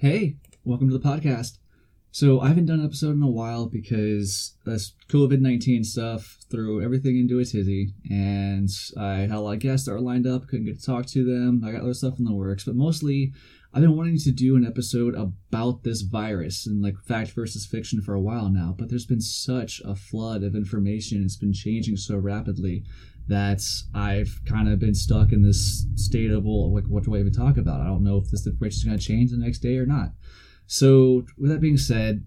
Hey, welcome to the podcast. So, I haven't done an episode in a while because this COVID 19 stuff threw everything into a tizzy, and I had a lot of guests that were lined up, couldn't get to talk to them. I got other stuff in the works, but mostly I've been wanting to do an episode about this virus and like fact versus fiction for a while now, but there's been such a flood of information. It's been changing so rapidly that I've kind of been stuck in this state of, well, like, what do I even talk about? I don't know if this information is going to change the next day or not. So, with that being said,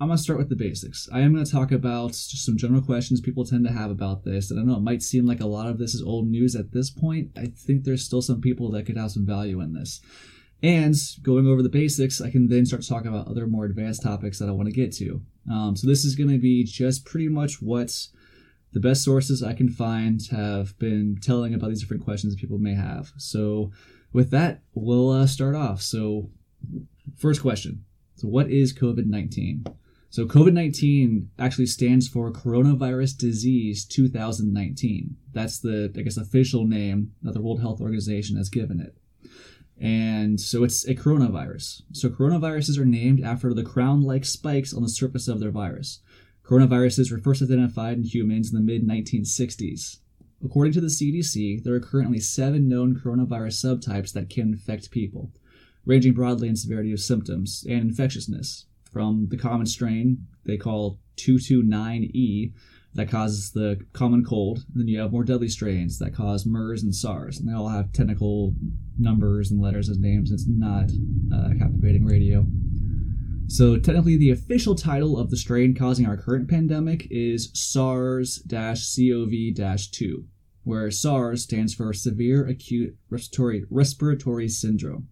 I'm going to start with the basics. I am going to talk about just some general questions people tend to have about this. And I know it might seem like a lot of this is old news at this point. I think there's still some people that could have some value in this. And going over the basics, I can then start to talk about other more advanced topics that I want to get to. Um, so this is going to be just pretty much what the best sources I can find have been telling about these different questions people may have. So with that, we'll uh, start off. So first question. So what is COVID-19? So COVID-19 actually stands for Coronavirus Disease 2019. That's the, I guess, official name that the World Health Organization has given it. And so it's a coronavirus. So coronaviruses are named after the crown like spikes on the surface of their virus. Coronaviruses were first identified in humans in the mid 1960s. According to the CDC, there are currently seven known coronavirus subtypes that can infect people, ranging broadly in severity of symptoms and infectiousness, from the common strain they call 229E that causes the common cold. Then you have more deadly strains that cause MERS and SARS, and they all have technical numbers and letters as names. It's not uh, captivating radio. So, technically, the official title of the strain causing our current pandemic is SARS CoV 2, where SARS stands for Severe Acute Respiratory, Respiratory Syndrome.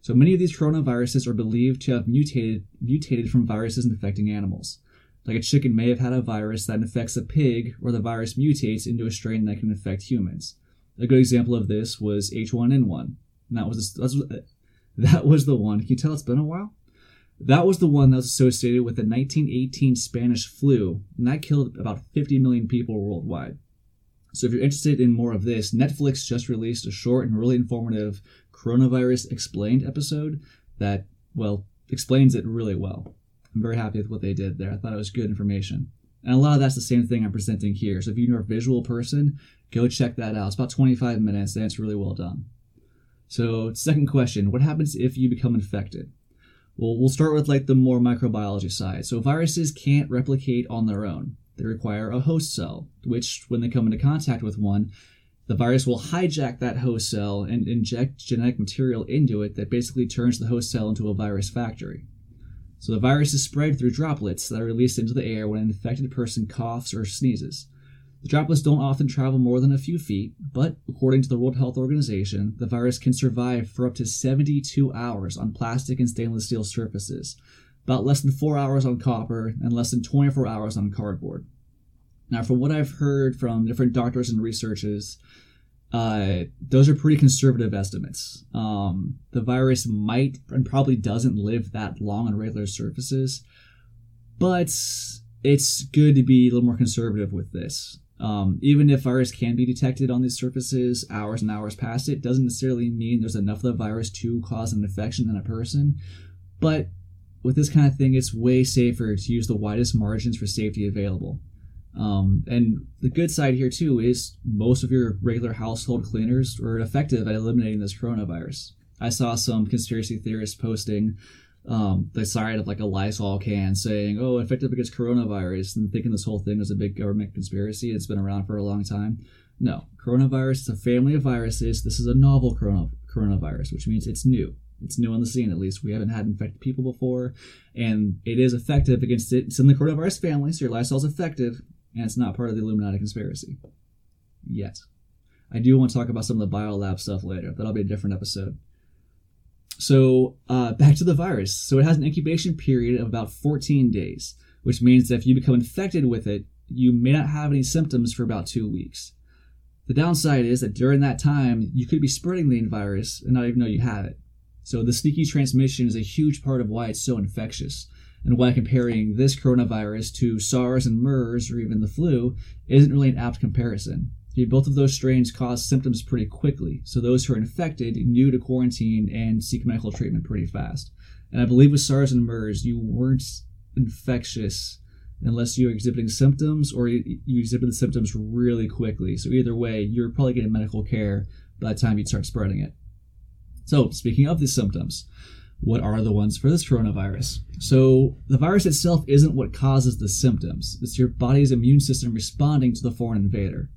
So, many of these coronaviruses are believed to have mutated, mutated from viruses infecting animals. Like a chicken may have had a virus that infects a pig, or the virus mutates into a strain that can infect humans. A good example of this was H1N1. And that was that was the one. Can you tell it's been a while? That was the one that was associated with the 1918 Spanish flu, and that killed about 50 million people worldwide. So if you're interested in more of this, Netflix just released a short and really informative coronavirus explained episode that, well, explains it really well. I'm very happy with what they did there. I thought it was good information. And a lot of that's the same thing I'm presenting here. So if you're a visual person, go check that out. It's about 25 minutes and it's really well done. So, second question What happens if you become infected? Well, we'll start with like the more microbiology side. So, viruses can't replicate on their own. They require a host cell, which, when they come into contact with one, the virus will hijack that host cell and inject genetic material into it that basically turns the host cell into a virus factory. So the virus is spread through droplets that are released into the air when an infected person coughs or sneezes. The droplets don't often travel more than a few feet, but according to the World Health Organization, the virus can survive for up to 72 hours on plastic and stainless steel surfaces, about less than 4 hours on copper, and less than 24 hours on cardboard. Now, from what I've heard from different doctors and researchers, uh, those are pretty conservative estimates. Um, the virus might and probably doesn't live that long on regular surfaces, but it's good to be a little more conservative with this. Um, even if virus can be detected on these surfaces hours and hours past it, doesn't necessarily mean there's enough of the virus to cause an infection in a person. But with this kind of thing, it's way safer to use the widest margins for safety available. Um, and the good side here too is most of your regular household cleaners are effective at eliminating this coronavirus. I saw some conspiracy theorists posting um, the side of like a Lysol can saying, "Oh, effective against coronavirus," and thinking this whole thing was a big government conspiracy. It's been around for a long time. No, coronavirus is a family of viruses. This is a novel corona- coronavirus, which means it's new. It's new on the scene, at least. We haven't had infected people before, and it is effective against it. It's in the coronavirus family, so your Lysol is effective and it's not part of the Illuminati conspiracy. Yet. I do want to talk about some of the biolab stuff later. But that'll be a different episode. So, uh, back to the virus. So, it has an incubation period of about 14 days, which means that if you become infected with it, you may not have any symptoms for about two weeks. The downside is that during that time, you could be spreading the virus and not even know you have it. So, the sneaky transmission is a huge part of why it's so infectious and why comparing this coronavirus to SARS and MERS or even the flu isn't really an apt comparison. Both of those strains cause symptoms pretty quickly. So those who are infected knew to quarantine and seek medical treatment pretty fast. And I believe with SARS and MERS, you weren't infectious unless you're exhibiting symptoms or you, you exhibit the symptoms really quickly. So either way, you're probably getting medical care by the time you start spreading it. So speaking of the symptoms, what are the ones for this coronavirus? So, the virus itself isn't what causes the symptoms, it's your body's immune system responding to the foreign invader.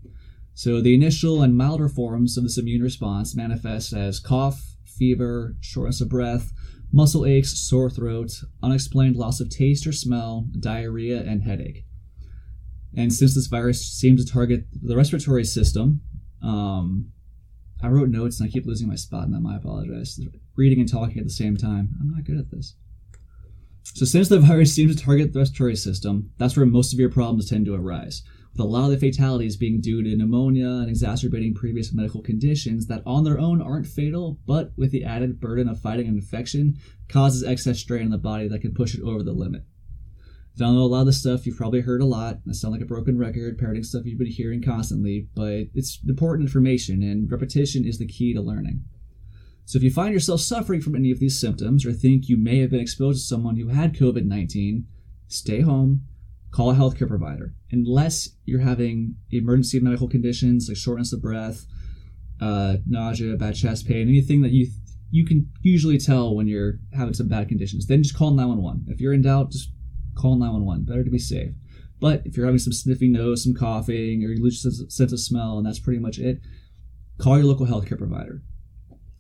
So, the initial and milder forms of this immune response manifest as cough, fever, shortness of breath, muscle aches, sore throat, unexplained loss of taste or smell, diarrhea, and headache. And since this virus seems to target the respiratory system, um, I wrote notes and I keep losing my spot in them. I apologize. Reading and talking at the same time. I'm not good at this. So, since the virus seems to target the respiratory system, that's where most severe problems tend to arise, a lot of the fatalities being due to pneumonia and exacerbating previous medical conditions that on their own aren't fatal, but with the added burden of fighting an infection, causes excess strain on the body that can push it over the limit. I know a lot of the stuff you've probably heard a lot. I sound like a broken record, parroting stuff you've been hearing constantly, but it's important information, and repetition is the key to learning. So if you find yourself suffering from any of these symptoms or think you may have been exposed to someone who had COVID 19, stay home, call a healthcare provider. Unless you're having emergency medical conditions like shortness of breath, uh, nausea, bad chest pain, anything that you you can usually tell when you're having some bad conditions, then just call 911. If you're in doubt, just call 911. Better to be safe. But if you're having some sniffy nose, some coughing, or you lose your sense of smell, and that's pretty much it, call your local healthcare provider.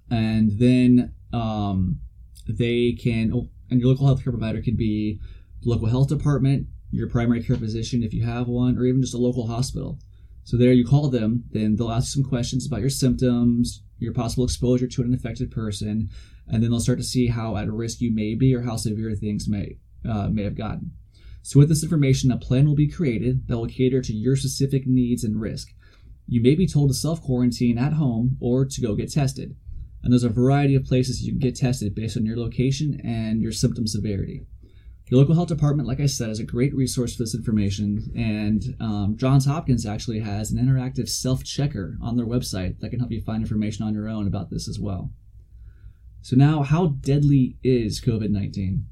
And then um, they can, oh, and your local healthcare provider could be local health department, your primary care physician if you have one, or even just a local hospital. So there you call them, then they'll ask you some questions about your symptoms, your possible exposure to an infected person, and then they'll start to see how at risk you may be or how severe things may uh, may have gotten. So, with this information, a plan will be created that will cater to your specific needs and risk. You may be told to self quarantine at home or to go get tested. And there's a variety of places you can get tested based on your location and your symptom severity. Your local health department, like I said, is a great resource for this information, and um, Johns Hopkins actually has an interactive self checker on their website that can help you find information on your own about this as well. So, now, how deadly is COVID 19?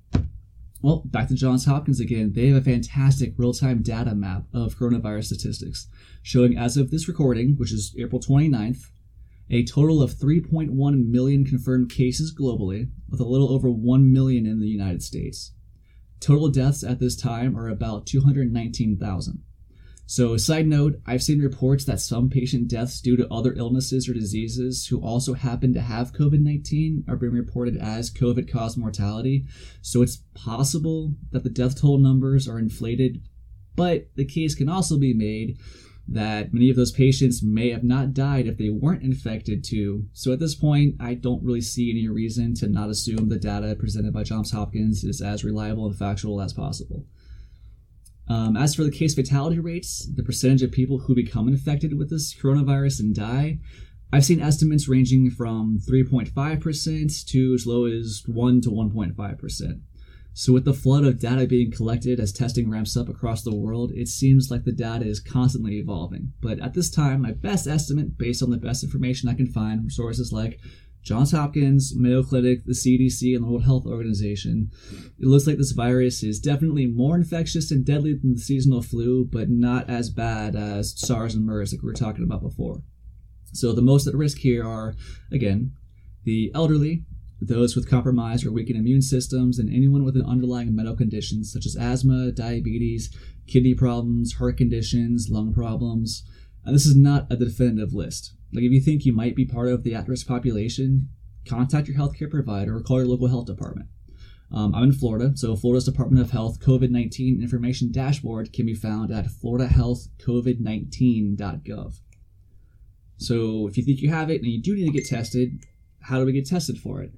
Well, back to Johns Hopkins again. They have a fantastic real time data map of coronavirus statistics, showing as of this recording, which is April 29th, a total of 3.1 million confirmed cases globally, with a little over 1 million in the United States. Total deaths at this time are about 219,000. So, side note, I've seen reports that some patient deaths due to other illnesses or diseases who also happen to have COVID 19 are being reported as COVID caused mortality. So, it's possible that the death toll numbers are inflated, but the case can also be made that many of those patients may have not died if they weren't infected too. So, at this point, I don't really see any reason to not assume the data presented by Johns Hopkins is as reliable and factual as possible. Um, as for the case fatality rates, the percentage of people who become infected with this coronavirus and die, I've seen estimates ranging from 3.5% to as low as 1 to 1.5%. So, with the flood of data being collected as testing ramps up across the world, it seems like the data is constantly evolving. But at this time, my best estimate, based on the best information I can find from sources like Johns Hopkins, Mayo Clinic, the CDC, and the World Health Organization. It looks like this virus is definitely more infectious and deadly than the seasonal flu, but not as bad as SARS and MERS, like we were talking about before. So the most at risk here are, again, the elderly, those with compromised or weakened immune systems, and anyone with an underlying medical condition such as asthma, diabetes, kidney problems, heart conditions, lung problems. And this is not a definitive list. Like if you think you might be part of the at-risk population, contact your healthcare provider or call your local health department. Um, I'm in Florida, so Florida's Department of Health COVID 19 information dashboard can be found at floridahealthcovid19.gov. So if you think you have it and you do need to get tested, how do we get tested for it?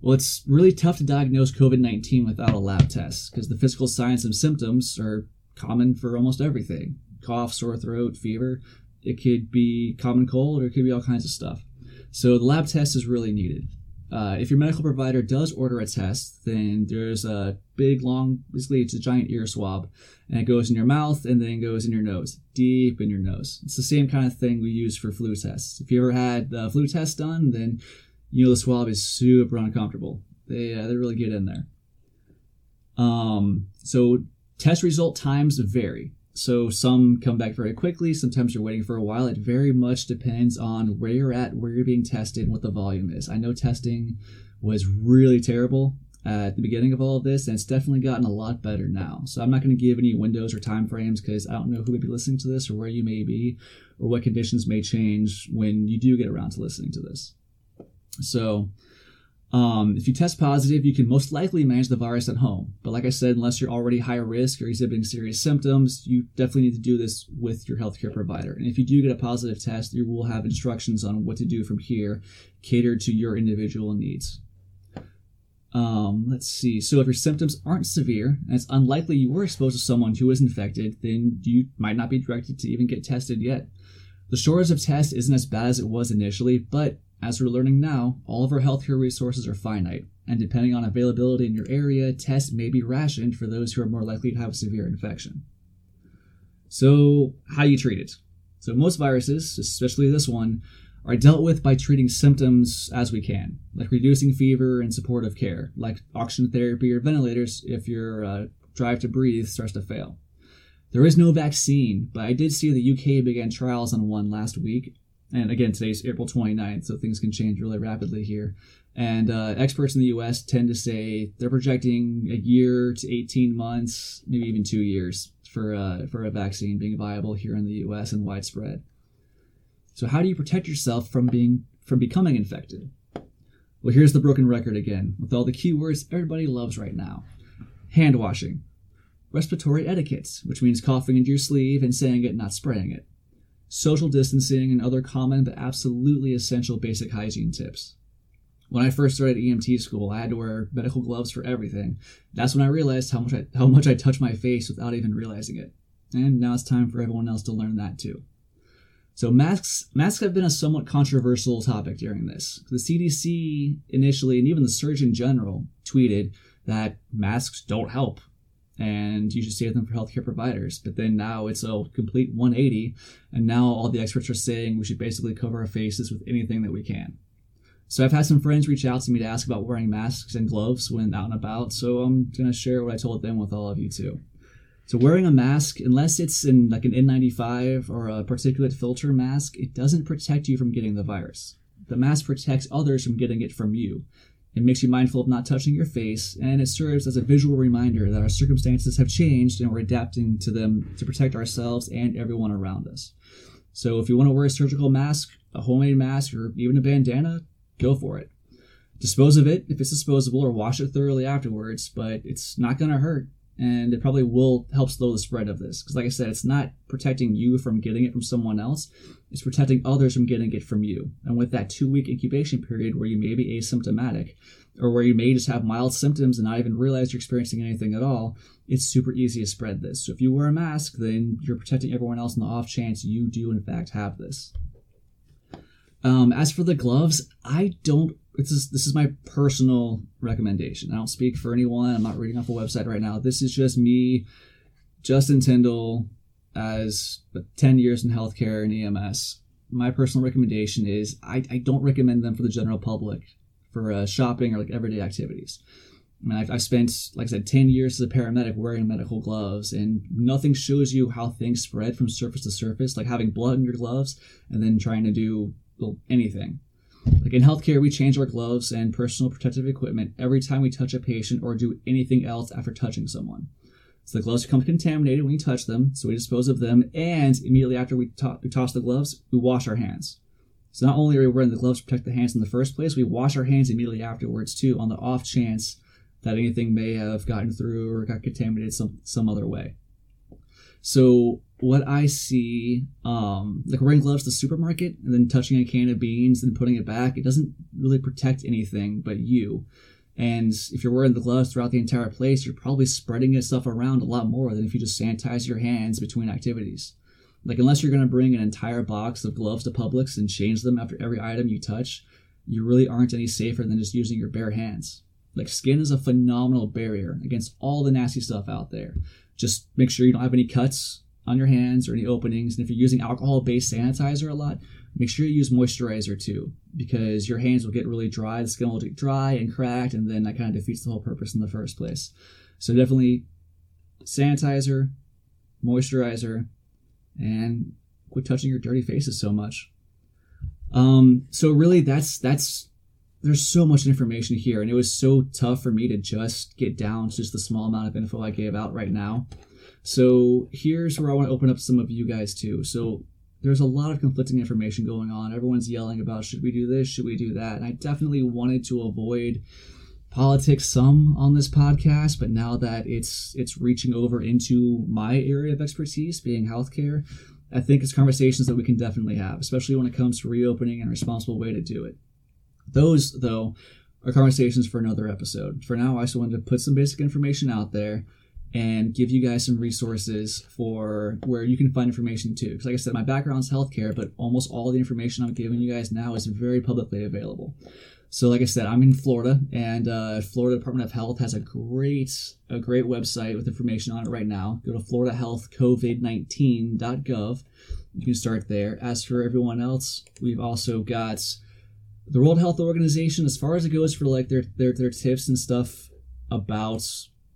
Well, it's really tough to diagnose COVID 19 without a lab test because the physical signs and symptoms are common for almost everything cough, sore throat, fever. It could be common cold or it could be all kinds of stuff. So the lab test is really needed. Uh, if your medical provider does order a test, then there's a big, long, basically it's a giant ear swab, and it goes in your mouth and then goes in your nose, deep in your nose. It's the same kind of thing we use for flu tests. If you ever had the flu test done, then you know the swab is super uncomfortable. They uh, they really get in there. Um, so test result times vary. So some come back very quickly. Sometimes you're waiting for a while. It very much depends on where you're at, where you're being tested, and what the volume is. I know testing was really terrible at the beginning of all of this, and it's definitely gotten a lot better now. So I'm not going to give any windows or time frames because I don't know who may be listening to this or where you may be or what conditions may change when you do get around to listening to this. So um, if you test positive, you can most likely manage the virus at home. But like I said, unless you're already high risk or exhibiting serious symptoms, you definitely need to do this with your healthcare provider. And if you do get a positive test, you will have instructions on what to do from here, catered to your individual needs. Um, let's see. So if your symptoms aren't severe, and it's unlikely you were exposed to someone who is infected, then you might not be directed to even get tested yet. The shortage of tests isn't as bad as it was initially, but as we're learning now, all of our healthcare resources are finite, and depending on availability in your area, tests may be rationed for those who are more likely to have a severe infection. So, how do you treat it? So, most viruses, especially this one, are dealt with by treating symptoms as we can, like reducing fever and supportive care, like oxygen therapy or ventilators if your uh, drive to breathe starts to fail. There is no vaccine, but I did see the UK began trials on one last week, and again, today's April 29th, so things can change really rapidly here. And uh, experts in the US tend to say they're projecting a year to 18 months, maybe even two years, for, uh, for a vaccine being viable here in the US and widespread. So, how do you protect yourself from, being, from becoming infected? Well, here's the broken record again, with all the keywords everybody loves right now hand washing, respiratory etiquette, which means coughing into your sleeve and saying it, not spraying it social distancing, and other common but absolutely essential basic hygiene tips. When I first started EMT school, I had to wear medical gloves for everything. That's when I realized how much I, how much I touch my face without even realizing it. And now it's time for everyone else to learn that too. So masks masks have been a somewhat controversial topic during this. The CDC initially and even the Surgeon General tweeted that masks don't help and you should save them for healthcare providers. But then now it's a complete 180, and now all the experts are saying we should basically cover our faces with anything that we can. So I've had some friends reach out to me to ask about wearing masks and gloves when out and about, so I'm going to share what I told them with all of you too. So wearing a mask, unless it's in like an N95 or a particulate filter mask, it doesn't protect you from getting the virus. The mask protects others from getting it from you. It makes you mindful of not touching your face, and it serves as a visual reminder that our circumstances have changed and we're adapting to them to protect ourselves and everyone around us. So if you want to wear a surgical mask, a homemade mask, or even a bandana, go for it. Dispose of it if it's disposable or wash it thoroughly afterwards, but it's not going to hurt and it probably will help slow the spread of this. Because like i said it's not protecting you from getting it from someone else. It's protecting others from getting it from you. And with that two week incubation period where you may be asymptomatic or where you may just have mild symptoms and not even realize you're experiencing anything at all it's super easy to spread this. So if you wear a mask then you're protecting everyone else in the off chance you do in fact have this. Um, as for the gloves i don't this is this is my personal recommendation. I don't speak for anyone. I'm not reading off a website right now. This is just me, Justin Tyndall, as 10 years in healthcare and EMS. My personal recommendation is I, I don't recommend them for the general public for uh, shopping or like everyday activities. I mean, I've, I've spent, like I said, 10 years as a paramedic wearing medical gloves, and nothing shows you how things spread from surface to surface, like having blood in your gloves and then trying to do well, anything. Like in healthcare, we change our gloves and personal protective equipment every time we touch a patient or do anything else after touching someone. So the gloves become contaminated when you touch them, so we dispose of them, and immediately after we, to- we toss the gloves, we wash our hands. So not only are we wearing the gloves to protect the hands in the first place, we wash our hands immediately afterwards too, on the off chance that anything may have gotten through or got contaminated some some other way. So what I see, um, like wearing gloves to the supermarket and then touching a can of beans and putting it back, it doesn't really protect anything but you. And if you're wearing the gloves throughout the entire place, you're probably spreading this stuff around a lot more than if you just sanitize your hands between activities. Like unless you're going to bring an entire box of gloves to Publix and change them after every item you touch, you really aren't any safer than just using your bare hands. Like skin is a phenomenal barrier against all the nasty stuff out there. Just make sure you don't have any cuts on your hands or any openings. And if you're using alcohol based sanitizer a lot, make sure you use moisturizer too, because your hands will get really dry, the skin will get dry and cracked, and then that kind of defeats the whole purpose in the first place. So definitely sanitizer, moisturizer, and quit touching your dirty faces so much. Um, so really that's that's there's so much information here, and it was so tough for me to just get down to just the small amount of info I gave out right now. So here's where I want to open up some of you guys too. So there's a lot of conflicting information going on. Everyone's yelling about should we do this, should we do that, and I definitely wanted to avoid politics some on this podcast, but now that it's it's reaching over into my area of expertise, being healthcare, I think it's conversations that we can definitely have, especially when it comes to reopening and a responsible way to do it. Those, though, are conversations for another episode. For now, I just wanted to put some basic information out there and give you guys some resources for where you can find information too. Because, like I said, my background is healthcare, but almost all the information I'm giving you guys now is very publicly available. So, like I said, I'm in Florida, and uh, Florida Department of Health has a great a great website with information on it right now. Go to floridahealthcovid19.gov. You can start there. As for everyone else, we've also got the World Health Organization as far as it goes for like their their, their tips and stuff about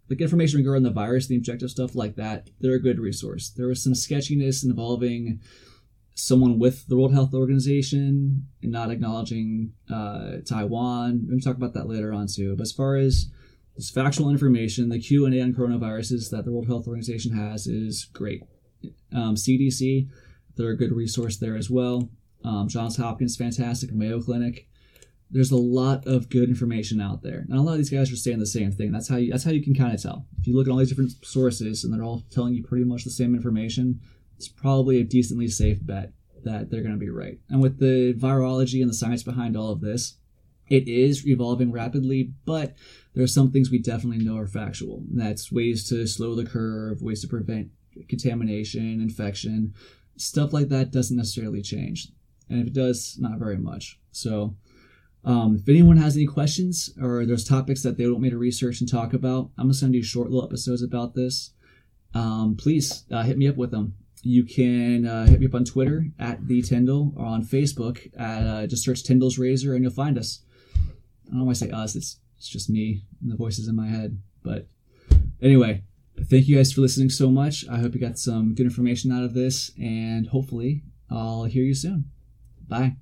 like information regarding the virus, the objective stuff like that, they're a good resource. There was some sketchiness involving someone with the World Health Organization and not acknowledging uh, Taiwan. We can talk about that later on too. But as far as this factual information, the Q and A on coronaviruses that the World Health Organization has is great. Um, CDC, they're a good resource there as well. Um, Johns Hopkins, fantastic. Mayo Clinic, there's a lot of good information out there, and a lot of these guys are saying the same thing. That's how you that's how you can kind of tell. If you look at all these different sources and they're all telling you pretty much the same information, it's probably a decently safe bet that they're going to be right. And with the virology and the science behind all of this, it is evolving rapidly, but there are some things we definitely know are factual. That's ways to slow the curve, ways to prevent contamination, infection, stuff like that doesn't necessarily change. And if it does, not very much. So um, if anyone has any questions or there's topics that they want me to research and talk about, I'm gonna send you short little episodes about this. Um, please uh, hit me up with them. You can uh, hit me up on Twitter at the Tyndall or on Facebook at uh, just search Tyndall's Razor and you'll find us. I don't why I say us. It's it's just me and the voices in my head. But anyway, thank you guys for listening so much. I hope you got some good information out of this, and hopefully I'll hear you soon. Bye.